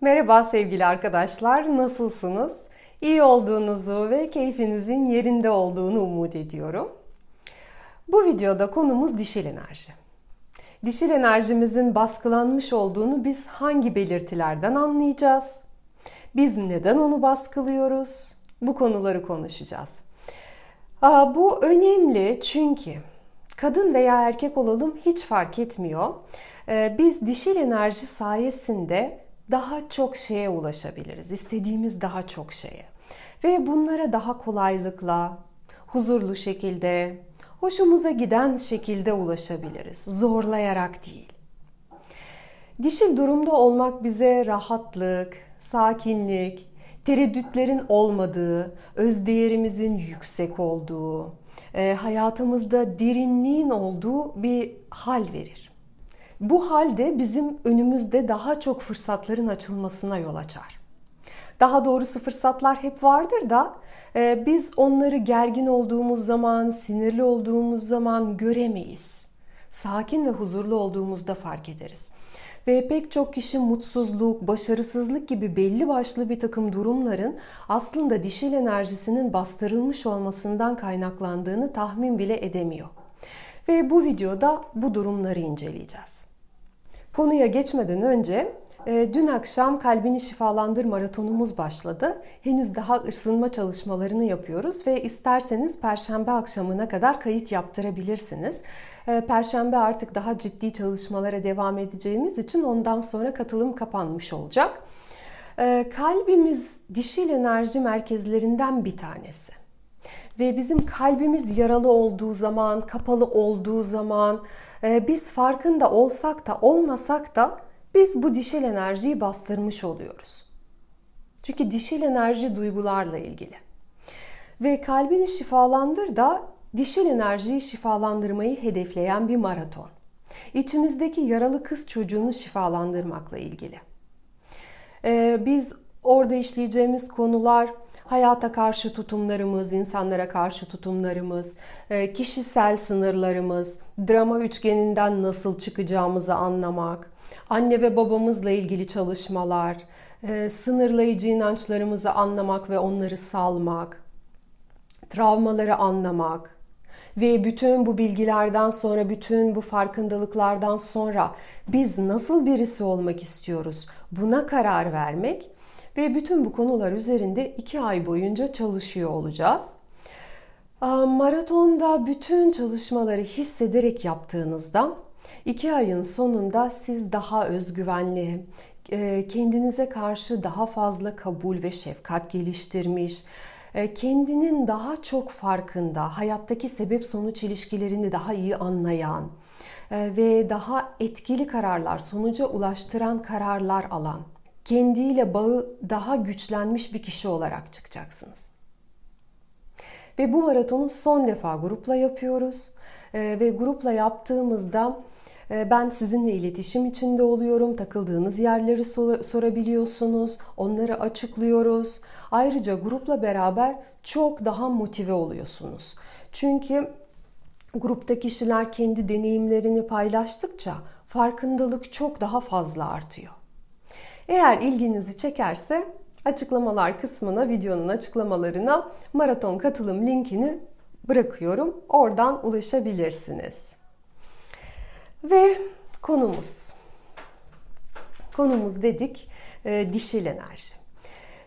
Merhaba sevgili arkadaşlar, nasılsınız? İyi olduğunuzu ve keyfinizin yerinde olduğunu umut ediyorum. Bu videoda konumuz dişil enerji. Dişil enerjimizin baskılanmış olduğunu biz hangi belirtilerden anlayacağız? Biz neden onu baskılıyoruz? Bu konuları konuşacağız. Aa, bu önemli çünkü kadın veya erkek olalım hiç fark etmiyor. Ee, biz dişil enerji sayesinde daha çok şeye ulaşabiliriz. İstediğimiz daha çok şeye. Ve bunlara daha kolaylıkla, huzurlu şekilde, hoşumuza giden şekilde ulaşabiliriz. Zorlayarak değil. Dişil durumda olmak bize rahatlık, sakinlik, tereddütlerin olmadığı, özdeğerimizin yüksek olduğu, e, hayatımızda derinliğin olduğu bir hal verir. Bu halde bizim önümüzde daha çok fırsatların açılmasına yol açar. Daha doğrusu fırsatlar hep vardır da e, biz onları gergin olduğumuz zaman, sinirli olduğumuz zaman göremeyiz. Sakin ve huzurlu olduğumuzda fark ederiz. Ve pek çok kişi mutsuzluk, başarısızlık gibi belli başlı bir takım durumların aslında dişil enerjisinin bastırılmış olmasından kaynaklandığını tahmin bile edemiyor. Ve bu videoda bu durumları inceleyeceğiz. Konuya geçmeden önce e, dün akşam Kalbini Şifalandır maratonumuz başladı. Henüz daha ısınma çalışmalarını yapıyoruz ve isterseniz perşembe akşamına kadar kayıt yaptırabilirsiniz. E, perşembe artık daha ciddi çalışmalara devam edeceğimiz için ondan sonra katılım kapanmış olacak. E, kalbimiz dişil enerji merkezlerinden bir tanesi. Ve bizim kalbimiz yaralı olduğu zaman, kapalı olduğu zaman, biz farkında olsak da olmasak da biz bu dişil enerjiyi bastırmış oluyoruz. Çünkü dişil enerji duygularla ilgili. Ve kalbini şifalandır da dişil enerjiyi şifalandırmayı hedefleyen bir maraton. İçimizdeki yaralı kız çocuğunu şifalandırmakla ilgili. Ee, biz orada işleyeceğimiz konular hayata karşı tutumlarımız, insanlara karşı tutumlarımız, e, kişisel sınırlarımız, drama üçgeninden nasıl çıkacağımızı anlamak, anne ve babamızla ilgili çalışmalar, e, sınırlayıcı inançlarımızı anlamak ve onları salmak, travmaları anlamak ve bütün bu bilgilerden sonra, bütün bu farkındalıklardan sonra biz nasıl birisi olmak istiyoruz? Buna karar vermek ve bütün bu konular üzerinde iki ay boyunca çalışıyor olacağız. Maratonda bütün çalışmaları hissederek yaptığınızda iki ayın sonunda siz daha özgüvenli, e, kendinize karşı daha fazla kabul ve şefkat geliştirmiş, e, kendinin daha çok farkında, hayattaki sebep sonuç ilişkilerini daha iyi anlayan e, ve daha etkili kararlar, sonuca ulaştıran kararlar alan kendiyle bağı daha güçlenmiş bir kişi olarak çıkacaksınız. Ve bu maratonu son defa grupla yapıyoruz. Ee, ve grupla yaptığımızda e, ben sizinle iletişim içinde oluyorum. Takıldığınız yerleri sorabiliyorsunuz. Onları açıklıyoruz. Ayrıca grupla beraber çok daha motive oluyorsunuz. Çünkü grupta kişiler kendi deneyimlerini paylaştıkça farkındalık çok daha fazla artıyor. Eğer ilginizi çekerse açıklamalar kısmına, videonun açıklamalarına maraton katılım linkini bırakıyorum. Oradan ulaşabilirsiniz. Ve konumuz. Konumuz dedik e, dişil enerji.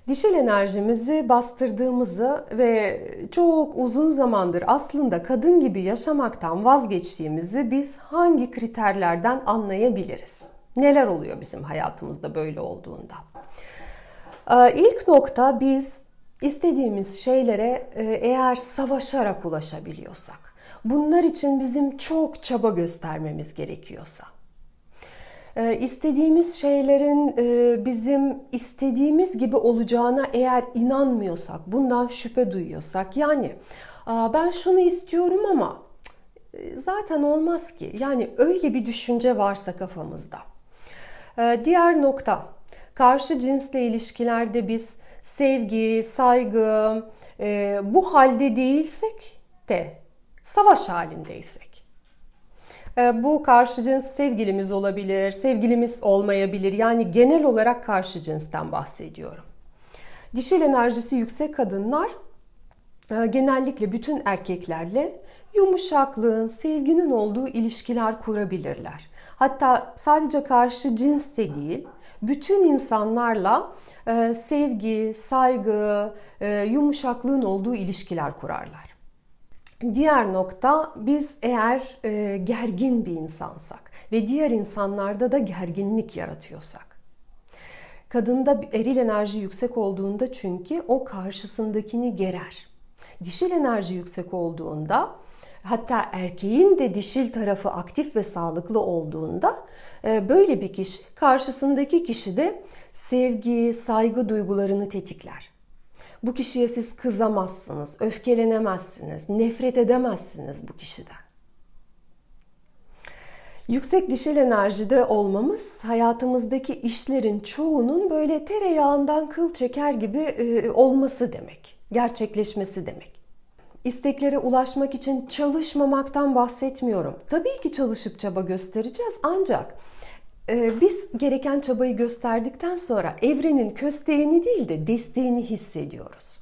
Dişil enerjimizi bastırdığımızı ve çok uzun zamandır aslında kadın gibi yaşamaktan vazgeçtiğimizi biz hangi kriterlerden anlayabiliriz? Neler oluyor bizim hayatımızda böyle olduğunda? Ee, ilk nokta biz istediğimiz şeylere e, eğer savaşarak ulaşabiliyorsak, bunlar için bizim çok çaba göstermemiz gerekiyorsa, e, istediğimiz şeylerin e, bizim istediğimiz gibi olacağına eğer inanmıyorsak, bundan şüphe duyuyorsak, yani ben şunu istiyorum ama zaten olmaz ki. Yani öyle bir düşünce varsa kafamızda. Ee, diğer nokta, karşı cinsle ilişkilerde biz sevgi, saygı, e, bu halde değilsek de savaş halindeysek. E, bu karşı cins sevgilimiz olabilir, sevgilimiz olmayabilir. Yani genel olarak karşı cinsten bahsediyorum. Dişil enerjisi yüksek kadınlar e, genellikle bütün erkeklerle yumuşaklığın, sevginin olduğu ilişkiler kurabilirler. Hatta sadece karşı cins de değil, bütün insanlarla e, sevgi, saygı, e, yumuşaklığın olduğu ilişkiler kurarlar. Diğer nokta biz eğer e, gergin bir insansak ve diğer insanlarda da gerginlik yaratıyorsak. Kadında eril enerji yüksek olduğunda çünkü o karşısındakini gerer. Dişil enerji yüksek olduğunda hatta erkeğin de dişil tarafı aktif ve sağlıklı olduğunda böyle bir kişi karşısındaki kişi de sevgi, saygı duygularını tetikler. Bu kişiye siz kızamazsınız, öfkelenemezsiniz, nefret edemezsiniz bu kişiden. Yüksek dişil enerjide olmamız hayatımızdaki işlerin çoğunun böyle tereyağından kıl çeker gibi e, olması demek, gerçekleşmesi demek. İsteklere ulaşmak için çalışmamaktan bahsetmiyorum. Tabii ki çalışıp çaba göstereceğiz ancak ee, biz gereken çabayı gösterdikten sonra evrenin kösteğini değil de desteğini hissediyoruz.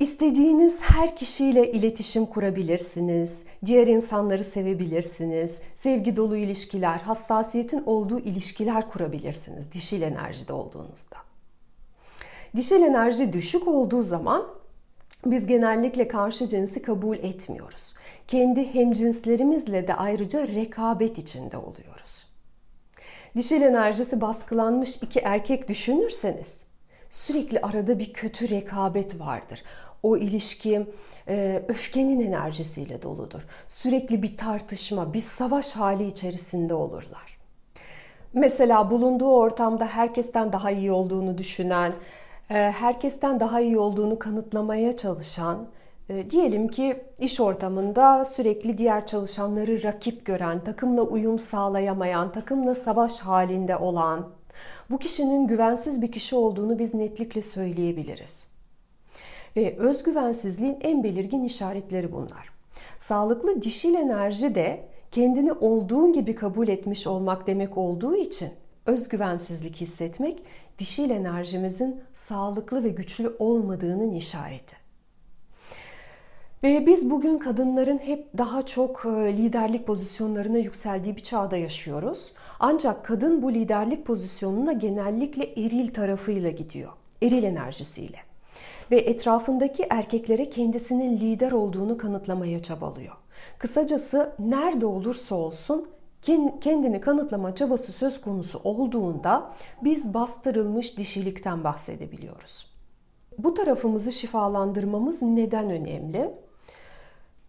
İstediğiniz her kişiyle iletişim kurabilirsiniz. Diğer insanları sevebilirsiniz. Sevgi dolu ilişkiler, hassasiyetin olduğu ilişkiler kurabilirsiniz dişil enerjide olduğunuzda. Dişil enerji düşük olduğu zaman biz genellikle karşı cinsi kabul etmiyoruz kendi hemcinslerimizle de ayrıca rekabet içinde oluyoruz. Dişil enerjisi baskılanmış iki erkek düşünürseniz sürekli arada bir kötü rekabet vardır. O ilişki e, öfkenin enerjisiyle doludur. Sürekli bir tartışma, bir savaş hali içerisinde olurlar. Mesela bulunduğu ortamda herkesten daha iyi olduğunu düşünen, herkesten daha iyi olduğunu kanıtlamaya çalışan e, diyelim ki iş ortamında sürekli diğer çalışanları rakip gören, takımla uyum sağlayamayan, takımla savaş halinde olan bu kişinin güvensiz bir kişi olduğunu biz netlikle söyleyebiliriz. Ve özgüvensizliğin en belirgin işaretleri bunlar. Sağlıklı dişil enerji de kendini olduğun gibi kabul etmiş olmak demek olduğu için özgüvensizlik hissetmek dişil enerjimizin sağlıklı ve güçlü olmadığının işareti. Ve biz bugün kadınların hep daha çok e, liderlik pozisyonlarına yükseldiği bir çağda yaşıyoruz. Ancak kadın bu liderlik pozisyonuna genellikle eril tarafıyla gidiyor. Eril enerjisiyle. Ve etrafındaki erkeklere kendisinin lider olduğunu kanıtlamaya çabalıyor. Kısacası nerede olursa olsun kendini kanıtlama çabası söz konusu olduğunda biz bastırılmış dişilikten bahsedebiliyoruz. Bu tarafımızı şifalandırmamız neden önemli?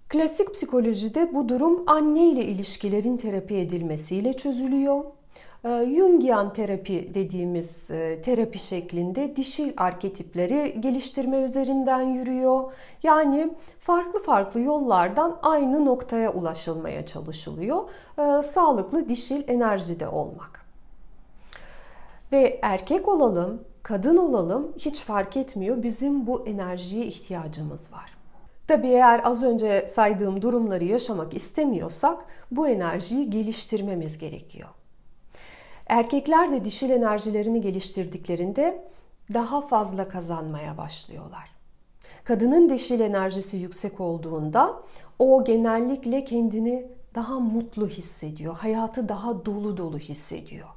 Klasik psikolojide bu durum anne ile ilişkilerin terapi edilmesiyle çözülüyor. Ee, Jungian terapi dediğimiz e, terapi şeklinde dişil arketipleri geliştirme üzerinden yürüyor. Yani farklı farklı yollardan aynı noktaya ulaşılmaya çalışılıyor. Ee, sağlıklı dişil enerjide olmak. Ve erkek olalım, kadın olalım hiç fark etmiyor. Bizim bu enerjiye ihtiyacımız var. Tabii eğer az önce saydığım durumları yaşamak istemiyorsak bu enerjiyi geliştirmemiz gerekiyor. Erkekler de dişil enerjilerini geliştirdiklerinde daha fazla kazanmaya başlıyorlar. Kadının dişil enerjisi yüksek olduğunda o genellikle kendini daha mutlu hissediyor. Hayatı daha dolu dolu hissediyor.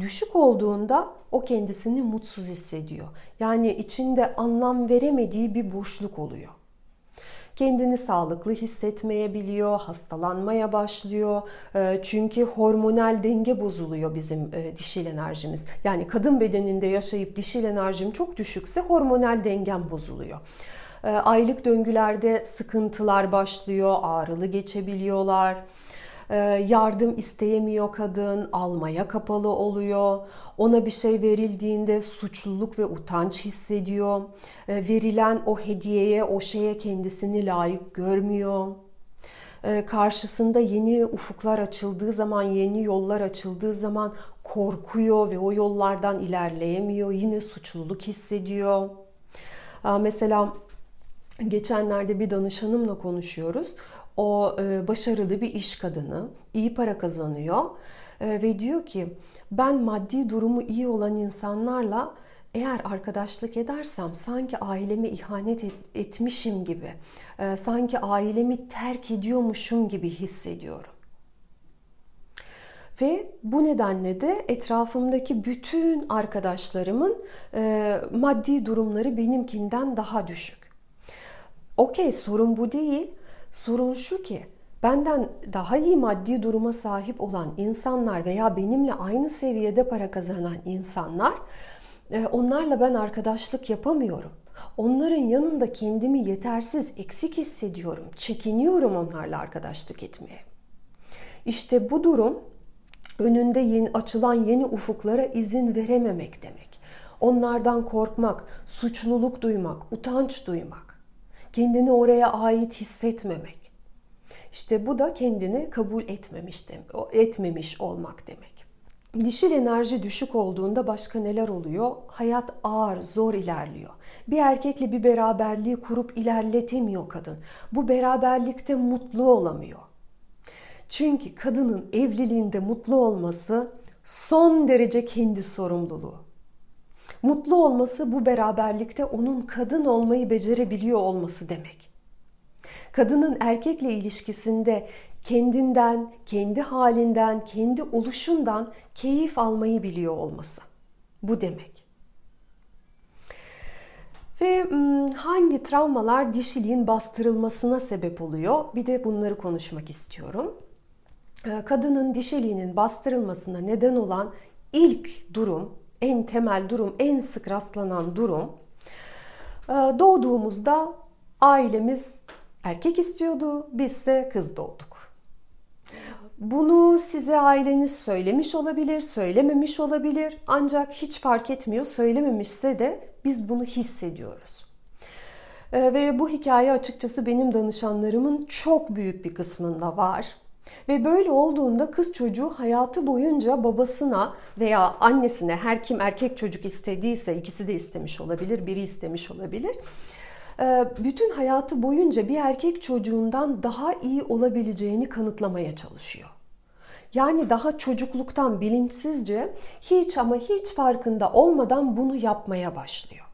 Düşük olduğunda o kendisini mutsuz hissediyor. Yani içinde anlam veremediği bir boşluk oluyor kendini sağlıklı hissetmeyebiliyor, hastalanmaya başlıyor. Ee, çünkü hormonal denge bozuluyor bizim e, dişil enerjimiz. Yani kadın bedeninde yaşayıp dişil enerjim çok düşükse hormonal dengem bozuluyor. Ee, aylık döngülerde sıkıntılar başlıyor, ağrılı geçebiliyorlar yardım isteyemiyor kadın, almaya kapalı oluyor. Ona bir şey verildiğinde suçluluk ve utanç hissediyor. Ee, verilen o hediyeye, o şeye kendisini layık görmüyor. Ee, karşısında yeni ufuklar açıldığı zaman, yeni yollar açıldığı zaman korkuyor ve o yollardan ilerleyemiyor. Yine suçluluk hissediyor. Mesela geçenlerde bir danışanımla konuşuyoruz. O e, başarılı bir iş kadını, iyi para kazanıyor e, ve diyor ki ben maddi durumu iyi olan insanlarla eğer arkadaşlık edersem sanki aileme ihanet et, etmişim gibi, e, sanki ailemi terk ediyormuşum gibi hissediyorum. Ve bu nedenle de etrafımdaki bütün arkadaşlarımın e, maddi durumları benimkinden daha düşük. Okey sorun bu değil. Sorun şu ki benden daha iyi maddi duruma sahip olan insanlar veya benimle aynı seviyede para kazanan insanlar e, onlarla ben arkadaşlık yapamıyorum. Onların yanında kendimi yetersiz, eksik hissediyorum. Çekiniyorum onlarla arkadaşlık etmeye. İşte bu durum önünde yeni açılan yeni ufuklara izin verememek demek. Onlardan korkmak, suçluluk duymak, utanç duymak. Kendini oraya ait hissetmemek. İşte bu da kendini kabul etmemiş, etmemiş olmak demek. Dişil enerji düşük olduğunda başka neler oluyor? Hayat ağır, zor ilerliyor. Bir erkekle bir beraberliği kurup ilerletemiyor kadın. Bu beraberlikte mutlu olamıyor. Çünkü kadının evliliğinde mutlu olması son derece kendi sorumluluğu. Mutlu olması bu beraberlikte onun kadın olmayı becerebiliyor olması demek. Kadının erkekle ilişkisinde kendinden, kendi halinden, kendi oluşundan keyif almayı biliyor olması. Bu demek. Ve hangi travmalar dişiliğin bastırılmasına sebep oluyor? Bir de bunları konuşmak istiyorum. Ee, kadının dişiliğinin bastırılmasına neden olan ilk durum, en temel durum, en sık rastlanan durum ee, doğduğumuzda ailemiz erkek istiyordu, bizse kız doğduk. Bunu size aileniz söylemiş olabilir, söylememiş olabilir ancak hiç fark etmiyor. Söylememişse de biz bunu hissediyoruz. Ee, ve bu hikaye açıkçası benim danışanlarımın çok büyük bir kısmında var. Ve böyle olduğunda kız çocuğu hayatı boyunca babasına veya annesine her kim erkek çocuk istediyse ikisi de istemiş olabilir, biri istemiş olabilir. Ee, bütün hayatı boyunca bir erkek çocuğundan daha iyi olabileceğini kanıtlamaya çalışıyor. Yani daha çocukluktan bilinçsizce hiç ama hiç farkında olmadan bunu yapmaya başlıyor.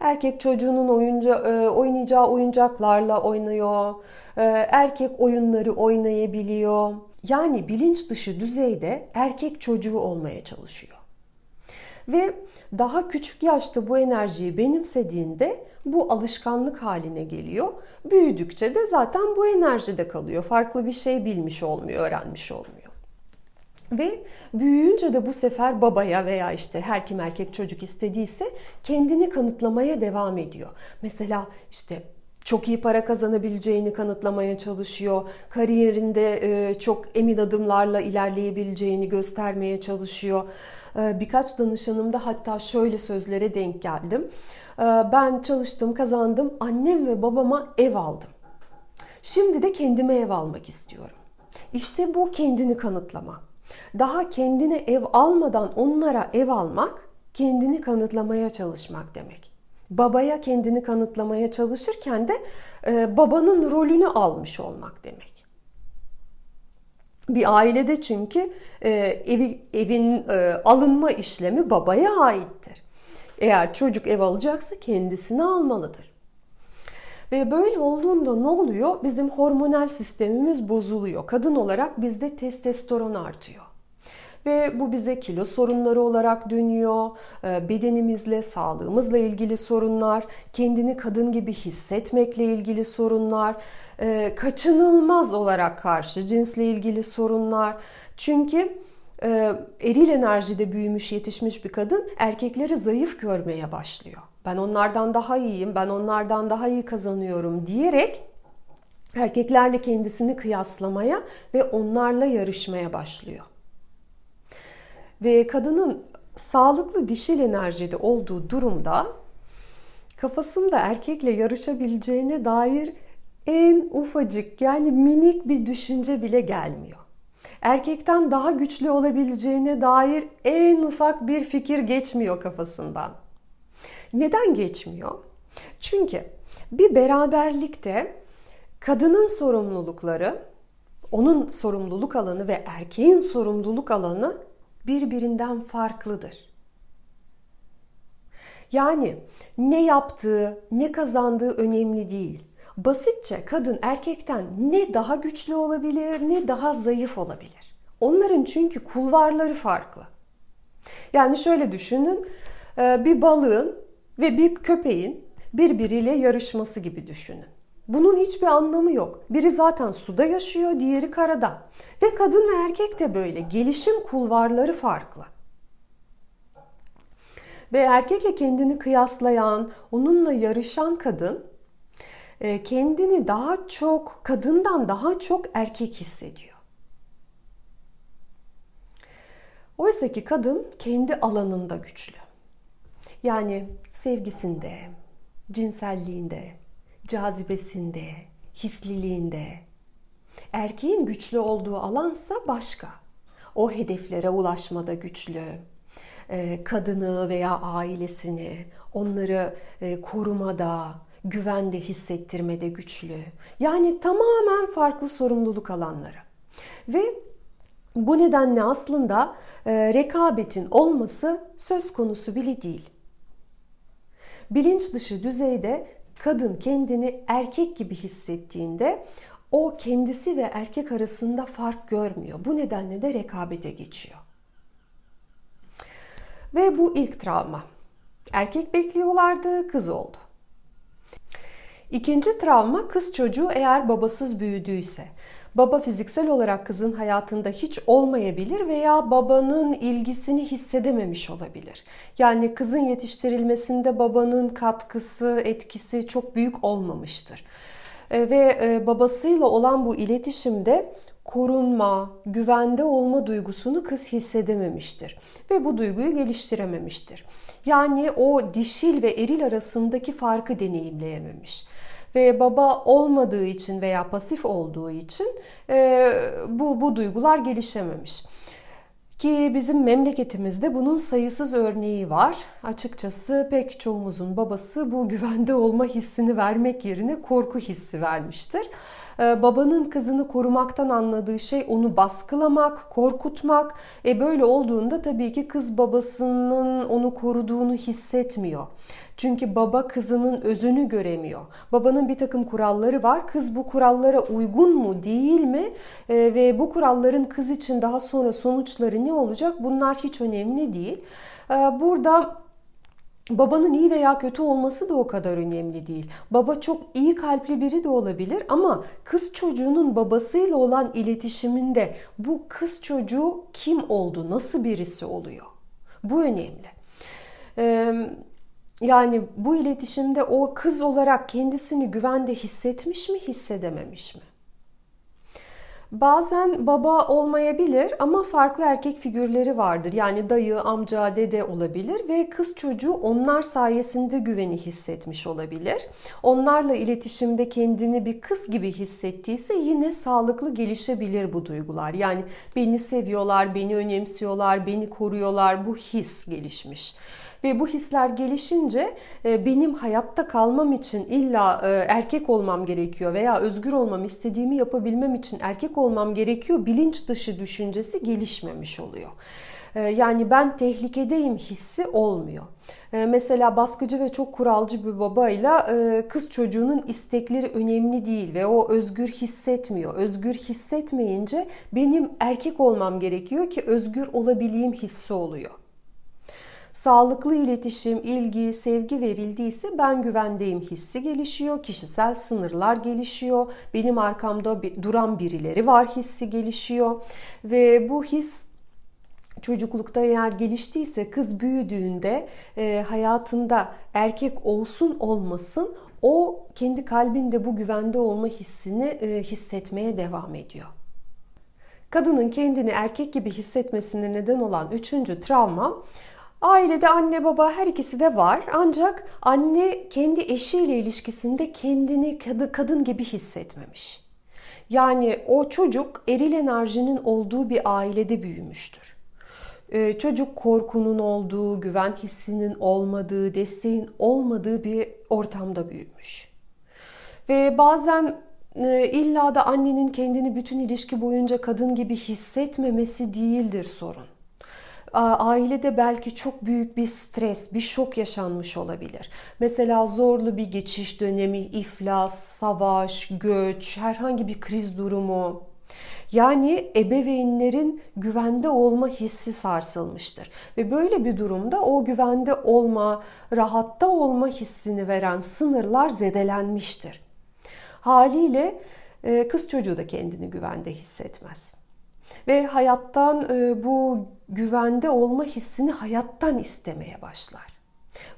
Erkek çocuğunun oyunca, e, oynayacağı oyuncaklarla oynuyor. E, erkek oyunları oynayabiliyor. Yani bilinç dışı düzeyde erkek çocuğu olmaya çalışıyor. Ve daha küçük yaşta bu enerjiyi benimsediğinde bu alışkanlık haline geliyor. Büyüdükçe de zaten bu enerjide kalıyor. Farklı bir şey bilmiş olmuyor, öğrenmiş olmuyor. Ve büyüyünce de bu sefer babaya veya işte her kim erkek çocuk istediyse kendini kanıtlamaya devam ediyor. Mesela işte çok iyi para kazanabileceğini kanıtlamaya çalışıyor. Kariyerinde e, çok emin adımlarla ilerleyebileceğini göstermeye çalışıyor. E, birkaç danışanımda hatta şöyle sözlere denk geldim. E, ben çalıştım, kazandım, annem ve babama ev aldım. Şimdi de kendime ev almak istiyorum. İşte bu kendini kanıtlama. Daha kendine ev almadan onlara ev almak kendini kanıtlamaya çalışmak demek. Babaya kendini kanıtlamaya çalışırken de e, babanın rolünü almış olmak demek. Bir ailede çünkü e, evi, evin e, alınma işlemi babaya aittir. Eğer çocuk ev alacaksa kendisini almalıdır. Ve böyle olduğunda ne oluyor? Bizim hormonal sistemimiz bozuluyor. Kadın olarak bizde testosteron artıyor. Ve bu bize kilo sorunları olarak dönüyor. Ee, bedenimizle, sağlığımızla ilgili sorunlar, kendini kadın gibi hissetmekle ilgili sorunlar, e, kaçınılmaz olarak karşı cinsle ilgili sorunlar. Çünkü e, eril enerjide büyümüş, yetişmiş bir kadın erkekleri zayıf görmeye başlıyor. Ben onlardan daha iyiyim, ben onlardan daha iyi kazanıyorum diyerek erkeklerle kendisini kıyaslamaya ve onlarla yarışmaya başlıyor. Ve kadının sağlıklı dişil enerjide olduğu durumda kafasında erkekle yarışabileceğine dair en ufacık yani minik bir düşünce bile gelmiyor. Erkekten daha güçlü olabileceğine dair en ufak bir fikir geçmiyor kafasından. Neden geçmiyor? Çünkü bir beraberlikte kadının sorumlulukları, onun sorumluluk alanı ve erkeğin sorumluluk alanı birbirinden farklıdır. Yani ne yaptığı, ne kazandığı önemli değil. Basitçe kadın erkekten ne daha güçlü olabilir, ne daha zayıf olabilir. Onların çünkü kulvarları farklı. Yani şöyle düşünün, e, bir balığın ve bir köpeğin birbiriyle yarışması gibi düşünün. Bunun hiçbir anlamı yok. Biri zaten suda yaşıyor, diğeri karada. Ve kadın ve erkek de böyle. Gelişim kulvarları farklı. Ve erkekle kendini kıyaslayan, onunla yarışan kadın e, kendini daha çok kadından daha çok erkek hissediyor. Oysa ki kadın kendi alanında güçlü. Yani sevgisinde, cinselliğinde, cazibesinde, hisliliğinde. Erkeğin güçlü olduğu alansa başka. O hedeflere ulaşmada güçlü. E, kadını veya ailesini, onları e, korumada, güvende hissettirmede güçlü. Yani tamamen farklı sorumluluk alanları. Ve bu nedenle aslında e, rekabetin olması söz konusu bile değil. Bilinç dışı düzeyde kadın kendini erkek gibi hissettiğinde o kendisi ve erkek arasında fark görmüyor. Bu nedenle de rekabete geçiyor. Ve bu ilk travma. Erkek bekliyorlardı, kız oldu. İkinci travma kız çocuğu eğer babasız büyüdüyse. Baba fiziksel olarak kızın hayatında hiç olmayabilir veya babanın ilgisini hissedememiş olabilir. Yani kızın yetiştirilmesinde babanın katkısı, etkisi çok büyük olmamıştır. E, ve e, babasıyla olan bu iletişimde korunma, güvende olma duygusunu kız hissedememiştir ve bu duyguyu geliştirememiştir. Yani o dişil ve eril arasındaki farkı deneyimleyememiş ve baba olmadığı için veya pasif olduğu için e, bu, bu duygular gelişememiş. Ki bizim memleketimizde bunun sayısız örneği var. Açıkçası pek çoğumuzun babası bu güvende olma hissini vermek yerine korku hissi vermiştir. Ee, babanın kızını korumaktan anladığı şey onu baskılamak, korkutmak. E böyle olduğunda tabii ki kız babasının onu koruduğunu hissetmiyor. Çünkü baba kızının özünü göremiyor. Babanın bir takım kuralları var. Kız bu kurallara uygun mu değil mi? E, ve bu kuralların kız için daha sonra sonuçları ne olacak? Bunlar hiç önemli değil. E, burada Babanın iyi veya kötü olması da o kadar önemli değil. Baba çok iyi kalpli biri de olabilir ama kız çocuğunun babasıyla olan iletişiminde bu kız çocuğu kim oldu, nasıl birisi oluyor? Bu önemli. Ee, yani bu iletişimde o kız olarak kendisini güvende hissetmiş mi, hissedememiş mi? Bazen baba olmayabilir ama farklı erkek figürleri vardır. Yani dayı, amca, dede olabilir ve kız çocuğu onlar sayesinde güveni hissetmiş olabilir. Onlarla iletişimde kendini bir kız gibi hissettiyse yine sağlıklı gelişebilir bu duygular. Yani beni seviyorlar, beni önemsiyorlar, beni koruyorlar bu his gelişmiş. Ve bu hisler gelişince e, benim hayatta kalmam için illa e, erkek olmam gerekiyor veya özgür olmam istediğimi yapabilmem için erkek olmam gerekiyor bilinç dışı düşüncesi gelişmemiş oluyor. E, yani ben tehlikedeyim hissi olmuyor. Mesela baskıcı ve çok kuralcı bir babayla kız çocuğunun istekleri önemli değil ve o özgür hissetmiyor. Özgür hissetmeyince benim erkek olmam gerekiyor ki özgür olabileyim hissi oluyor sağlıklı iletişim, ilgi, sevgi verildiyse ben güvendeyim hissi gelişiyor, kişisel sınırlar gelişiyor, benim arkamda duran birileri var hissi gelişiyor ve bu his çocuklukta eğer geliştiyse kız büyüdüğünde e, hayatında erkek olsun olmasın o kendi kalbinde bu güvende olma hissini e, hissetmeye devam ediyor. Kadının kendini erkek gibi hissetmesine neden olan üçüncü travma Ailede anne baba her ikisi de var. Ancak anne kendi eşiyle ilişkisinde kendini kadın gibi hissetmemiş. Yani o çocuk eril enerjinin olduğu bir ailede büyümüştür. Ee, çocuk korkunun olduğu, güven hissinin olmadığı, desteğin olmadığı bir ortamda büyümüş. Ve bazen e, illa da annenin kendini bütün ilişki boyunca kadın gibi hissetmemesi değildir sorun. Ailede belki çok büyük bir stres, bir şok yaşanmış olabilir. Mesela zorlu bir geçiş dönemi, iflas, savaş, göç, herhangi bir kriz durumu, yani ebeveynlerin güvende olma hissi sarsılmıştır. Ve böyle bir durumda o güvende olma, rahatta olma hissini veren sınırlar zedelenmiştir. Haliyle e, kız çocuğu da kendini güvende hissetmez. Ve hayattan e, bu güvende olma hissini hayattan istemeye başlar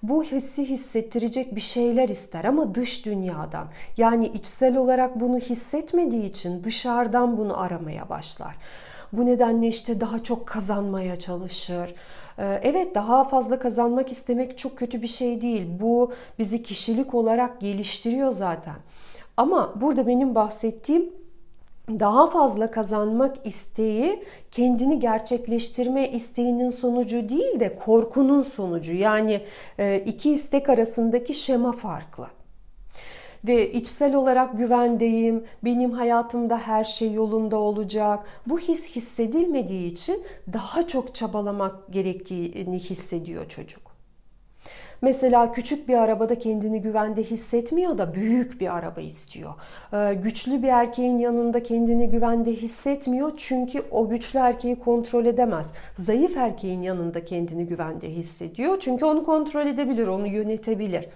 bu hissi hissettirecek bir şeyler ister ama dış dünyadan. Yani içsel olarak bunu hissetmediği için dışarıdan bunu aramaya başlar. Bu nedenle işte daha çok kazanmaya çalışır. Ee, evet daha fazla kazanmak istemek çok kötü bir şey değil. Bu bizi kişilik olarak geliştiriyor zaten. Ama burada benim bahsettiğim daha fazla kazanmak isteği kendini gerçekleştirme isteğinin sonucu değil de korkunun sonucu. Yani e, iki istek arasındaki şema farklı. Ve içsel olarak güvendeyim, benim hayatımda her şey yolunda olacak. Bu his hissedilmediği için daha çok çabalamak gerektiğini hissediyor çocuk. Mesela küçük bir arabada kendini güvende hissetmiyor da büyük bir araba istiyor. Ee, güçlü bir erkeğin yanında kendini güvende hissetmiyor çünkü o güçlü erkeği kontrol edemez. Zayıf erkeğin yanında kendini güvende hissediyor çünkü onu kontrol edebilir, onu yönetebilir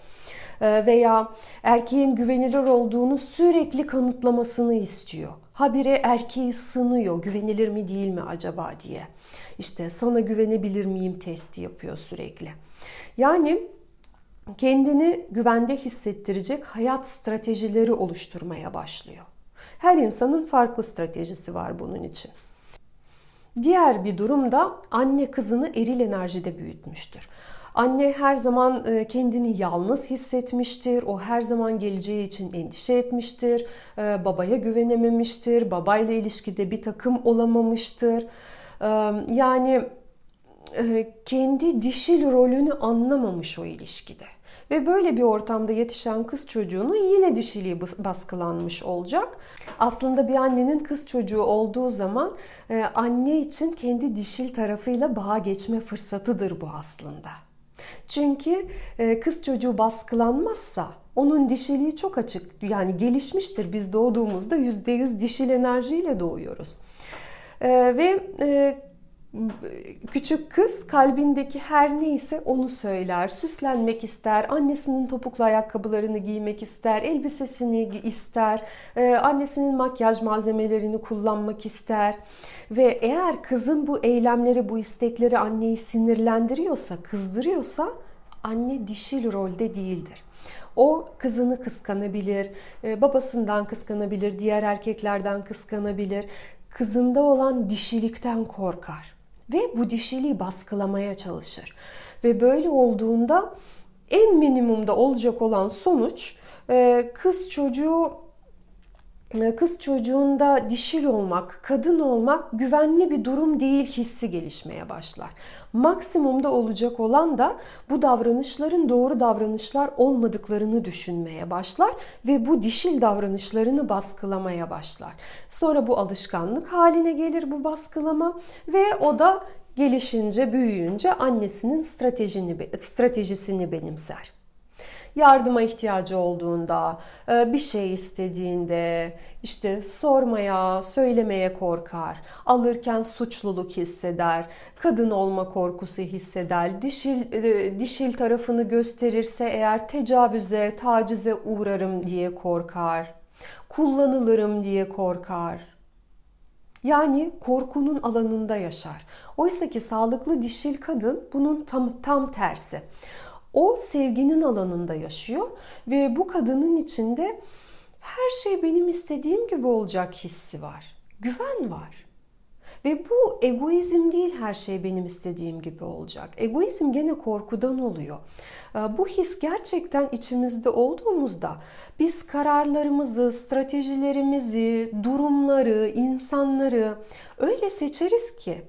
ee, veya erkeğin güvenilir olduğunu sürekli kanıtlamasını istiyor. Habire erkeği sınıyor, güvenilir mi değil mi acaba diye. İşte sana güvenebilir miyim testi yapıyor sürekli. Yani kendini güvende hissettirecek hayat stratejileri oluşturmaya başlıyor. Her insanın farklı stratejisi var bunun için. Diğer bir durum da anne kızını eril enerjide büyütmüştür. Anne her zaman e, kendini yalnız hissetmiştir. O her zaman geleceği için endişe etmiştir. E, babaya güvenememiştir. Babayla ilişkide bir takım olamamıştır. E, yani kendi dişil rolünü anlamamış o ilişkide. Ve böyle bir ortamda yetişen kız çocuğunun yine dişiliği baskılanmış olacak. Aslında bir annenin kız çocuğu olduğu zaman e, anne için kendi dişil tarafıyla bağa geçme fırsatıdır bu aslında. Çünkü e, kız çocuğu baskılanmazsa onun dişiliği çok açık. Yani gelişmiştir. Biz doğduğumuzda %100 dişil enerjiyle doğuyoruz. E, ve küçük kız kalbindeki her neyse onu söyler. Süslenmek ister, annesinin topuklu ayakkabılarını giymek ister, elbisesini ister, e, annesinin makyaj malzemelerini kullanmak ister. Ve eğer kızın bu eylemleri, bu istekleri anneyi sinirlendiriyorsa, kızdırıyorsa anne dişil rolde değildir. O kızını kıskanabilir, e, babasından kıskanabilir, diğer erkeklerden kıskanabilir. Kızında olan dişilikten korkar ve bu dişiliği baskılamaya çalışır. Ve böyle olduğunda en minimumda olacak olan sonuç e, kız çocuğu kız çocuğunda dişil olmak, kadın olmak güvenli bir durum değil hissi gelişmeye başlar. Maksimumda olacak olan da bu davranışların doğru davranışlar olmadıklarını düşünmeye başlar ve bu dişil davranışlarını baskılamaya başlar. Sonra bu alışkanlık haline gelir bu baskılama ve o da gelişince, büyüyünce annesinin stratejini, stratejisini benimser yardıma ihtiyacı olduğunda, e, bir şey istediğinde, işte sormaya, söylemeye korkar, alırken suçluluk hisseder, kadın olma korkusu hisseder, dişil, e, dişil tarafını gösterirse eğer tecavüze, tacize uğrarım diye korkar, kullanılırım diye korkar. Yani korkunun alanında yaşar. Oysa ki sağlıklı dişil kadın bunun tam tam tersi. O sevginin alanında yaşıyor ve bu kadının içinde her şey benim istediğim gibi olacak hissi var. Güven var. Ve bu egoizm değil her şey benim istediğim gibi olacak. Egoizm gene korkudan oluyor. Ee, bu his gerçekten içimizde olduğumuzda biz kararlarımızı, stratejilerimizi, durumları, insanları öyle seçeriz ki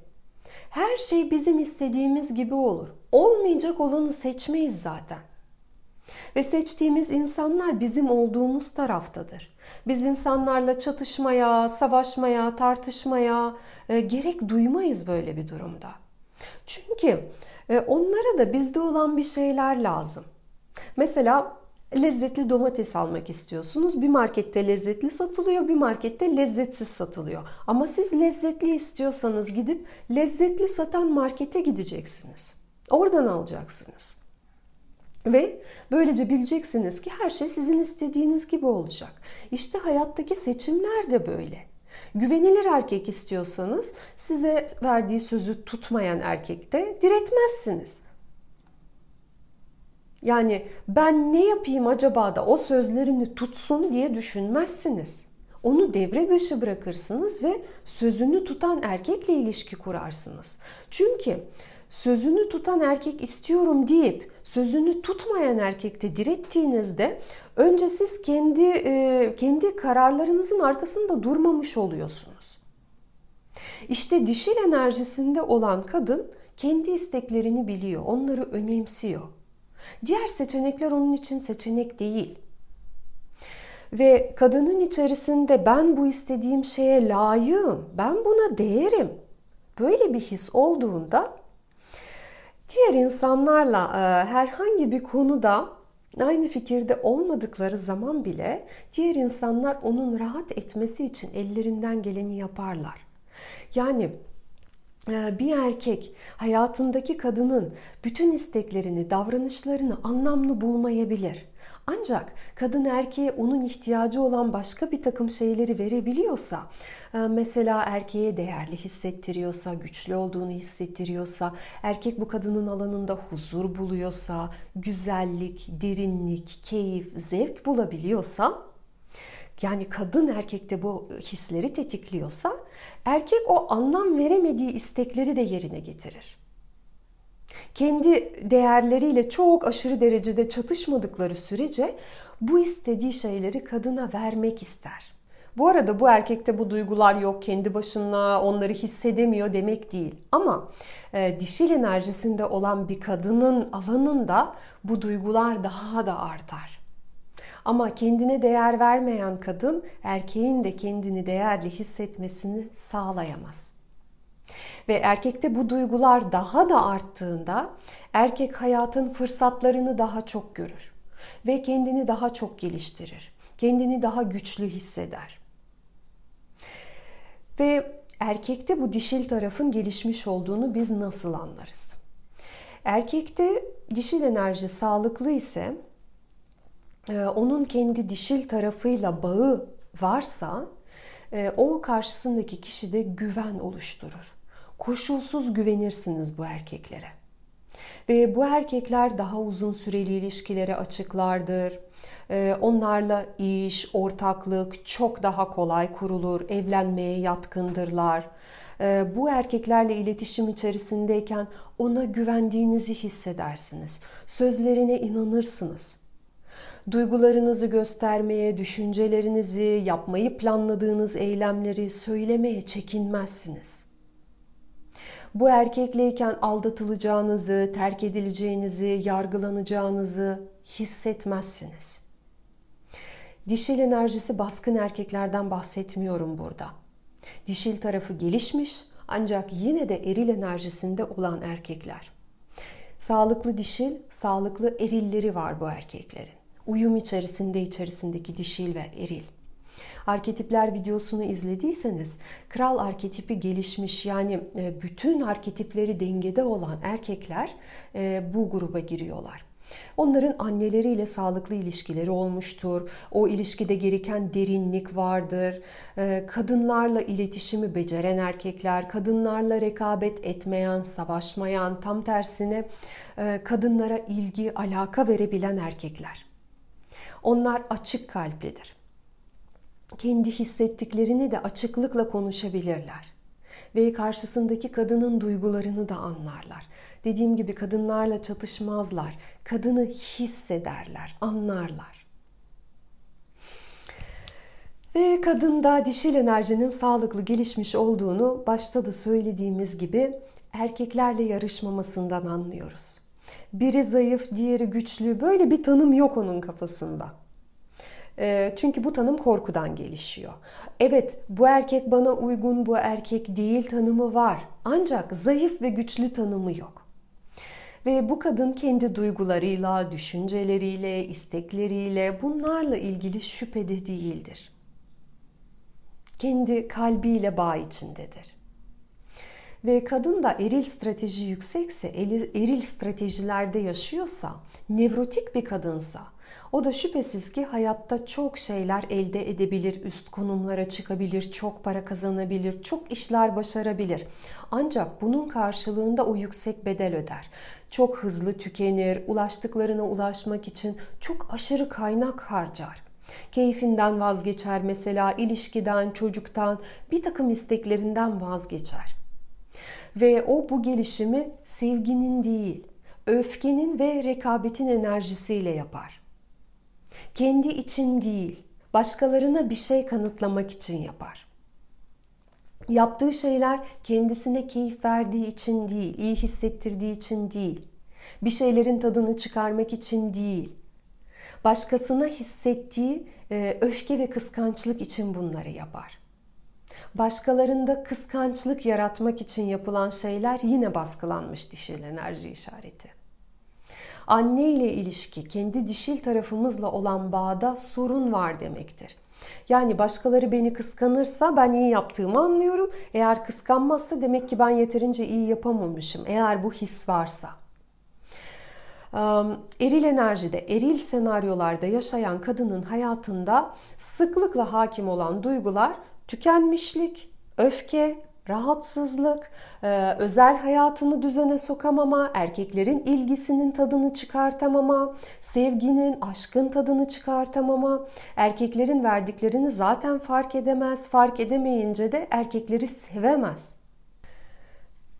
her şey bizim istediğimiz gibi olur. Olmayacak olanı seçmeyiz zaten. Ve seçtiğimiz insanlar bizim olduğumuz taraftadır. Biz insanlarla çatışmaya, savaşmaya, tartışmaya e, gerek duymayız böyle bir durumda. Çünkü e, onlara da bizde olan bir şeyler lazım. Mesela lezzetli domates almak istiyorsunuz. Bir markette lezzetli satılıyor, bir markette lezzetsiz satılıyor. Ama siz lezzetli istiyorsanız gidip lezzetli satan markete gideceksiniz. Oradan alacaksınız. Ve böylece bileceksiniz ki her şey sizin istediğiniz gibi olacak. İşte hayattaki seçimler de böyle. Güvenilir erkek istiyorsanız size verdiği sözü tutmayan erkekte diretmezsiniz. Yani ben ne yapayım acaba da o sözlerini tutsun diye düşünmezsiniz. Onu devre dışı bırakırsınız ve sözünü tutan erkekle ilişki kurarsınız. Çünkü sözünü tutan erkek istiyorum deyip sözünü tutmayan erkekte direttiğinizde önce siz kendi e, kendi kararlarınızın arkasında durmamış oluyorsunuz. İşte dişil enerjisinde olan kadın kendi isteklerini biliyor, onları önemsiyor. Diğer seçenekler onun için seçenek değil. Ve kadının içerisinde ben bu istediğim şeye layığım, ben buna değerim. Böyle bir his olduğunda diğer insanlarla e, herhangi bir konuda aynı fikirde olmadıkları zaman bile diğer insanlar onun rahat etmesi için ellerinden geleni yaparlar. Yani e, bir erkek hayatındaki kadının bütün isteklerini, davranışlarını anlamlı bulmayabilir. Ancak kadın erkeğe onun ihtiyacı olan başka bir takım şeyleri verebiliyorsa, e, mesela erkeğe değerli hissettiriyorsa, güçlü olduğunu hissettiriyorsa, erkek bu kadının alanında huzur buluyorsa, güzellik, derinlik, keyif, zevk bulabiliyorsa, yani kadın erkekte bu hisleri tetikliyorsa, erkek o anlam veremediği istekleri de yerine getirir kendi değerleriyle çok aşırı derecede çatışmadıkları sürece bu istediği şeyleri kadına vermek ister. Bu arada bu erkekte bu duygular yok, kendi başına onları hissedemiyor demek değil. Ama e, dişil enerjisinde olan bir kadının alanında bu duygular daha da artar. Ama kendine değer vermeyen kadın erkeğin de kendini değerli hissetmesini sağlayamaz. Ve erkekte bu duygular daha da arttığında erkek hayatın fırsatlarını daha çok görür ve kendini daha çok geliştirir. Kendini daha güçlü hisseder. Ve erkekte bu dişil tarafın gelişmiş olduğunu biz nasıl anlarız? Erkekte dişil enerji sağlıklı ise e, onun kendi dişil tarafıyla bağı varsa e, o karşısındaki kişide güven oluşturur koşulsuz güvenirsiniz bu erkeklere. Ve bu erkekler daha uzun süreli ilişkilere açıklardır. Ee, onlarla iş, ortaklık çok daha kolay kurulur, evlenmeye yatkındırlar. Ee, bu erkeklerle iletişim içerisindeyken ona güvendiğinizi hissedersiniz. Sözlerine inanırsınız. Duygularınızı göstermeye, düşüncelerinizi, yapmayı planladığınız eylemleri söylemeye çekinmezsiniz bu erkekleyken aldatılacağınızı, terk edileceğinizi, yargılanacağınızı hissetmezsiniz. Dişil enerjisi baskın erkeklerden bahsetmiyorum burada. Dişil tarafı gelişmiş ancak yine de eril enerjisinde olan erkekler. Sağlıklı dişil, sağlıklı erilleri var bu erkeklerin. Uyum içerisinde içerisindeki dişil ve eril arketipler videosunu izlediyseniz kral arketipi gelişmiş yani e, bütün arketipleri dengede olan erkekler e, bu gruba giriyorlar. Onların anneleriyle sağlıklı ilişkileri olmuştur. O ilişkide gereken derinlik vardır. E, kadınlarla iletişimi beceren erkekler, kadınlarla rekabet etmeyen, savaşmayan, tam tersine kadınlara ilgi, alaka verebilen erkekler. Onlar açık kalplidir kendi hissettiklerini de açıklıkla konuşabilirler. Ve karşısındaki kadının duygularını da anlarlar. Dediğim gibi kadınlarla çatışmazlar. Kadını hissederler, anlarlar. Ve kadında dişil enerjinin sağlıklı gelişmiş olduğunu başta da söylediğimiz gibi erkeklerle yarışmamasından anlıyoruz. Biri zayıf, diğeri güçlü. Böyle bir tanım yok onun kafasında. Ee, çünkü bu tanım korkudan gelişiyor. Evet bu erkek bana uygun, bu erkek değil tanımı var. Ancak zayıf ve güçlü tanımı yok. Ve bu kadın kendi duygularıyla, düşünceleriyle, istekleriyle bunlarla ilgili şüphede değildir. Kendi kalbiyle bağ içindedir. Ve kadın da eril strateji yüksekse, eril stratejilerde yaşıyorsa, nevrotik bir kadınsa, o da şüphesiz ki hayatta çok şeyler elde edebilir, üst konumlara çıkabilir, çok para kazanabilir, çok işler başarabilir. Ancak bunun karşılığında o yüksek bedel öder. Çok hızlı tükenir, ulaştıklarına ulaşmak için çok aşırı kaynak harcar. Keyfinden vazgeçer mesela, ilişkiden, çocuktan, bir takım isteklerinden vazgeçer. Ve o bu gelişimi sevginin değil, öfkenin ve rekabetin enerjisiyle yapar. Kendi için değil, başkalarına bir şey kanıtlamak için yapar. Yaptığı şeyler kendisine keyif verdiği için değil, iyi hissettirdiği için değil, bir şeylerin tadını çıkarmak için değil, başkasına hissettiği e, öfke ve kıskançlık için bunları yapar. Başkalarında kıskançlık yaratmak için yapılan şeyler yine baskılanmış dişil enerji işareti. Anne ile ilişki, kendi dişil tarafımızla olan bağda sorun var demektir. Yani başkaları beni kıskanırsa ben iyi yaptığımı anlıyorum. Eğer kıskanmazsa demek ki ben yeterince iyi yapamamışım. Eğer bu his varsa. Eril enerjide, eril senaryolarda yaşayan kadının hayatında sıklıkla hakim olan duygular tükenmişlik, öfke, rahatsızlık, e, özel hayatını düzene sokamama, erkeklerin ilgisinin tadını çıkartamama, sevginin, aşkın tadını çıkartamama, erkeklerin verdiklerini zaten fark edemez, fark edemeyince de erkekleri sevemez.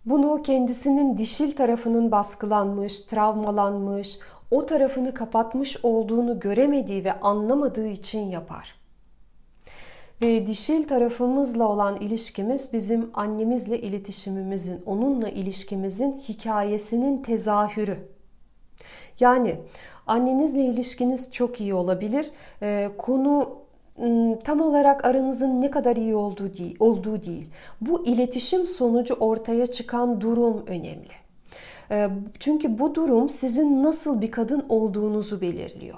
Bunu kendisinin dişil tarafının baskılanmış, travmalanmış, o tarafını kapatmış olduğunu göremediği ve anlamadığı için yapar. Ve dişil tarafımızla olan ilişkimiz bizim annemizle iletişimimizin, onunla ilişkimizin hikayesinin tezahürü. Yani annenizle ilişkiniz çok iyi olabilir. Ee, konu ıı, tam olarak aranızın ne kadar iyi olduğu değil, olduğu değil. Bu iletişim sonucu ortaya çıkan durum önemli. Ee, çünkü bu durum sizin nasıl bir kadın olduğunuzu belirliyor.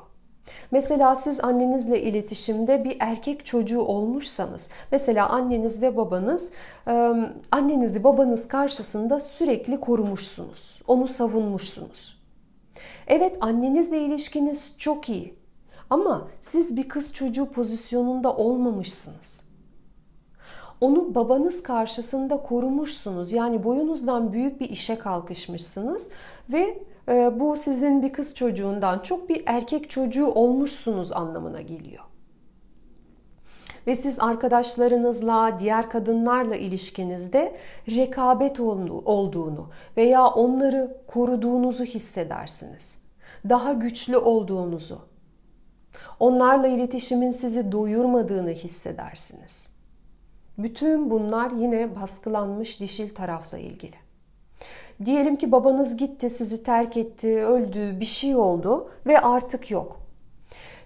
Mesela siz annenizle iletişimde bir erkek çocuğu olmuşsanız, mesela anneniz ve babanız annenizi babanız karşısında sürekli korumuşsunuz, onu savunmuşsunuz. Evet annenizle ilişkiniz çok iyi ama siz bir kız çocuğu pozisyonunda olmamışsınız. Onu babanız karşısında korumuşsunuz. Yani boyunuzdan büyük bir işe kalkışmışsınız ve bu sizin bir kız çocuğundan çok bir erkek çocuğu olmuşsunuz anlamına geliyor. Ve siz arkadaşlarınızla, diğer kadınlarla ilişkinizde rekabet olduğunu veya onları koruduğunuzu hissedersiniz. Daha güçlü olduğunuzu, onlarla iletişimin sizi doyurmadığını hissedersiniz. Bütün bunlar yine baskılanmış dişil tarafla ilgili. Diyelim ki babanız gitti, sizi terk etti, öldü, bir şey oldu ve artık yok.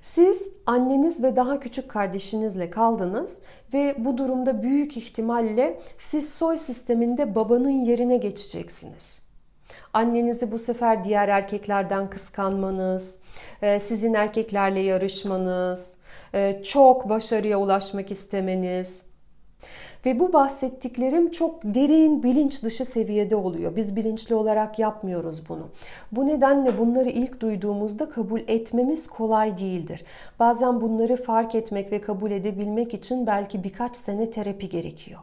Siz anneniz ve daha küçük kardeşinizle kaldınız ve bu durumda büyük ihtimalle siz soy sisteminde babanın yerine geçeceksiniz. Annenizi bu sefer diğer erkeklerden kıskanmanız, e, sizin erkeklerle yarışmanız, e, çok başarıya ulaşmak istemeniz, ve bu bahsettiklerim çok derin bilinç dışı seviyede oluyor. Biz bilinçli olarak yapmıyoruz bunu. Bu nedenle bunları ilk duyduğumuzda kabul etmemiz kolay değildir. Bazen bunları fark etmek ve kabul edebilmek için belki birkaç sene terapi gerekiyor.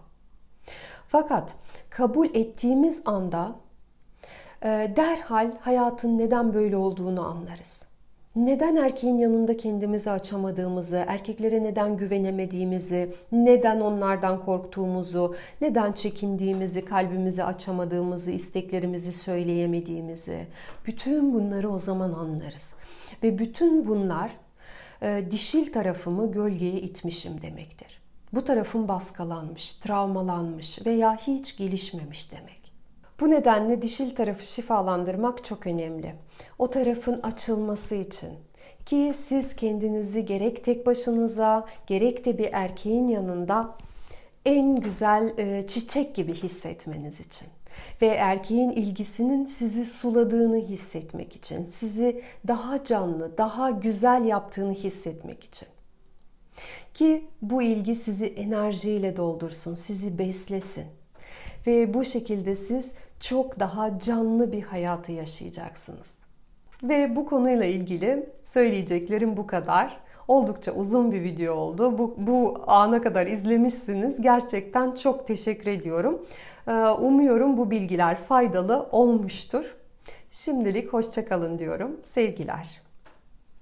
Fakat kabul ettiğimiz anda derhal hayatın neden böyle olduğunu anlarız neden erkeğin yanında kendimizi açamadığımızı, erkeklere neden güvenemediğimizi, neden onlardan korktuğumuzu, neden çekindiğimizi, kalbimizi açamadığımızı, isteklerimizi söyleyemediğimizi, bütün bunları o zaman anlarız. Ve bütün bunlar e, dişil tarafımı gölgeye itmişim demektir. Bu tarafım baskılanmış, travmalanmış veya hiç gelişmemiş demek. Bu nedenle dişil tarafı şifalandırmak çok önemli. O tarafın açılması için ki siz kendinizi gerek tek başınıza gerek de bir erkeğin yanında en güzel e, çiçek gibi hissetmeniz için ve erkeğin ilgisinin sizi suladığını hissetmek için, sizi daha canlı, daha güzel yaptığını hissetmek için. Ki bu ilgi sizi enerjiyle doldursun, sizi beslesin. Ve bu şekilde siz çok daha canlı bir hayatı yaşayacaksınız. Ve bu konuyla ilgili söyleyeceklerim bu kadar. Oldukça uzun bir video oldu. Bu, bu ana kadar izlemişsiniz. Gerçekten çok teşekkür ediyorum. Ee, umuyorum bu bilgiler faydalı olmuştur. Şimdilik hoşçakalın diyorum. Sevgiler.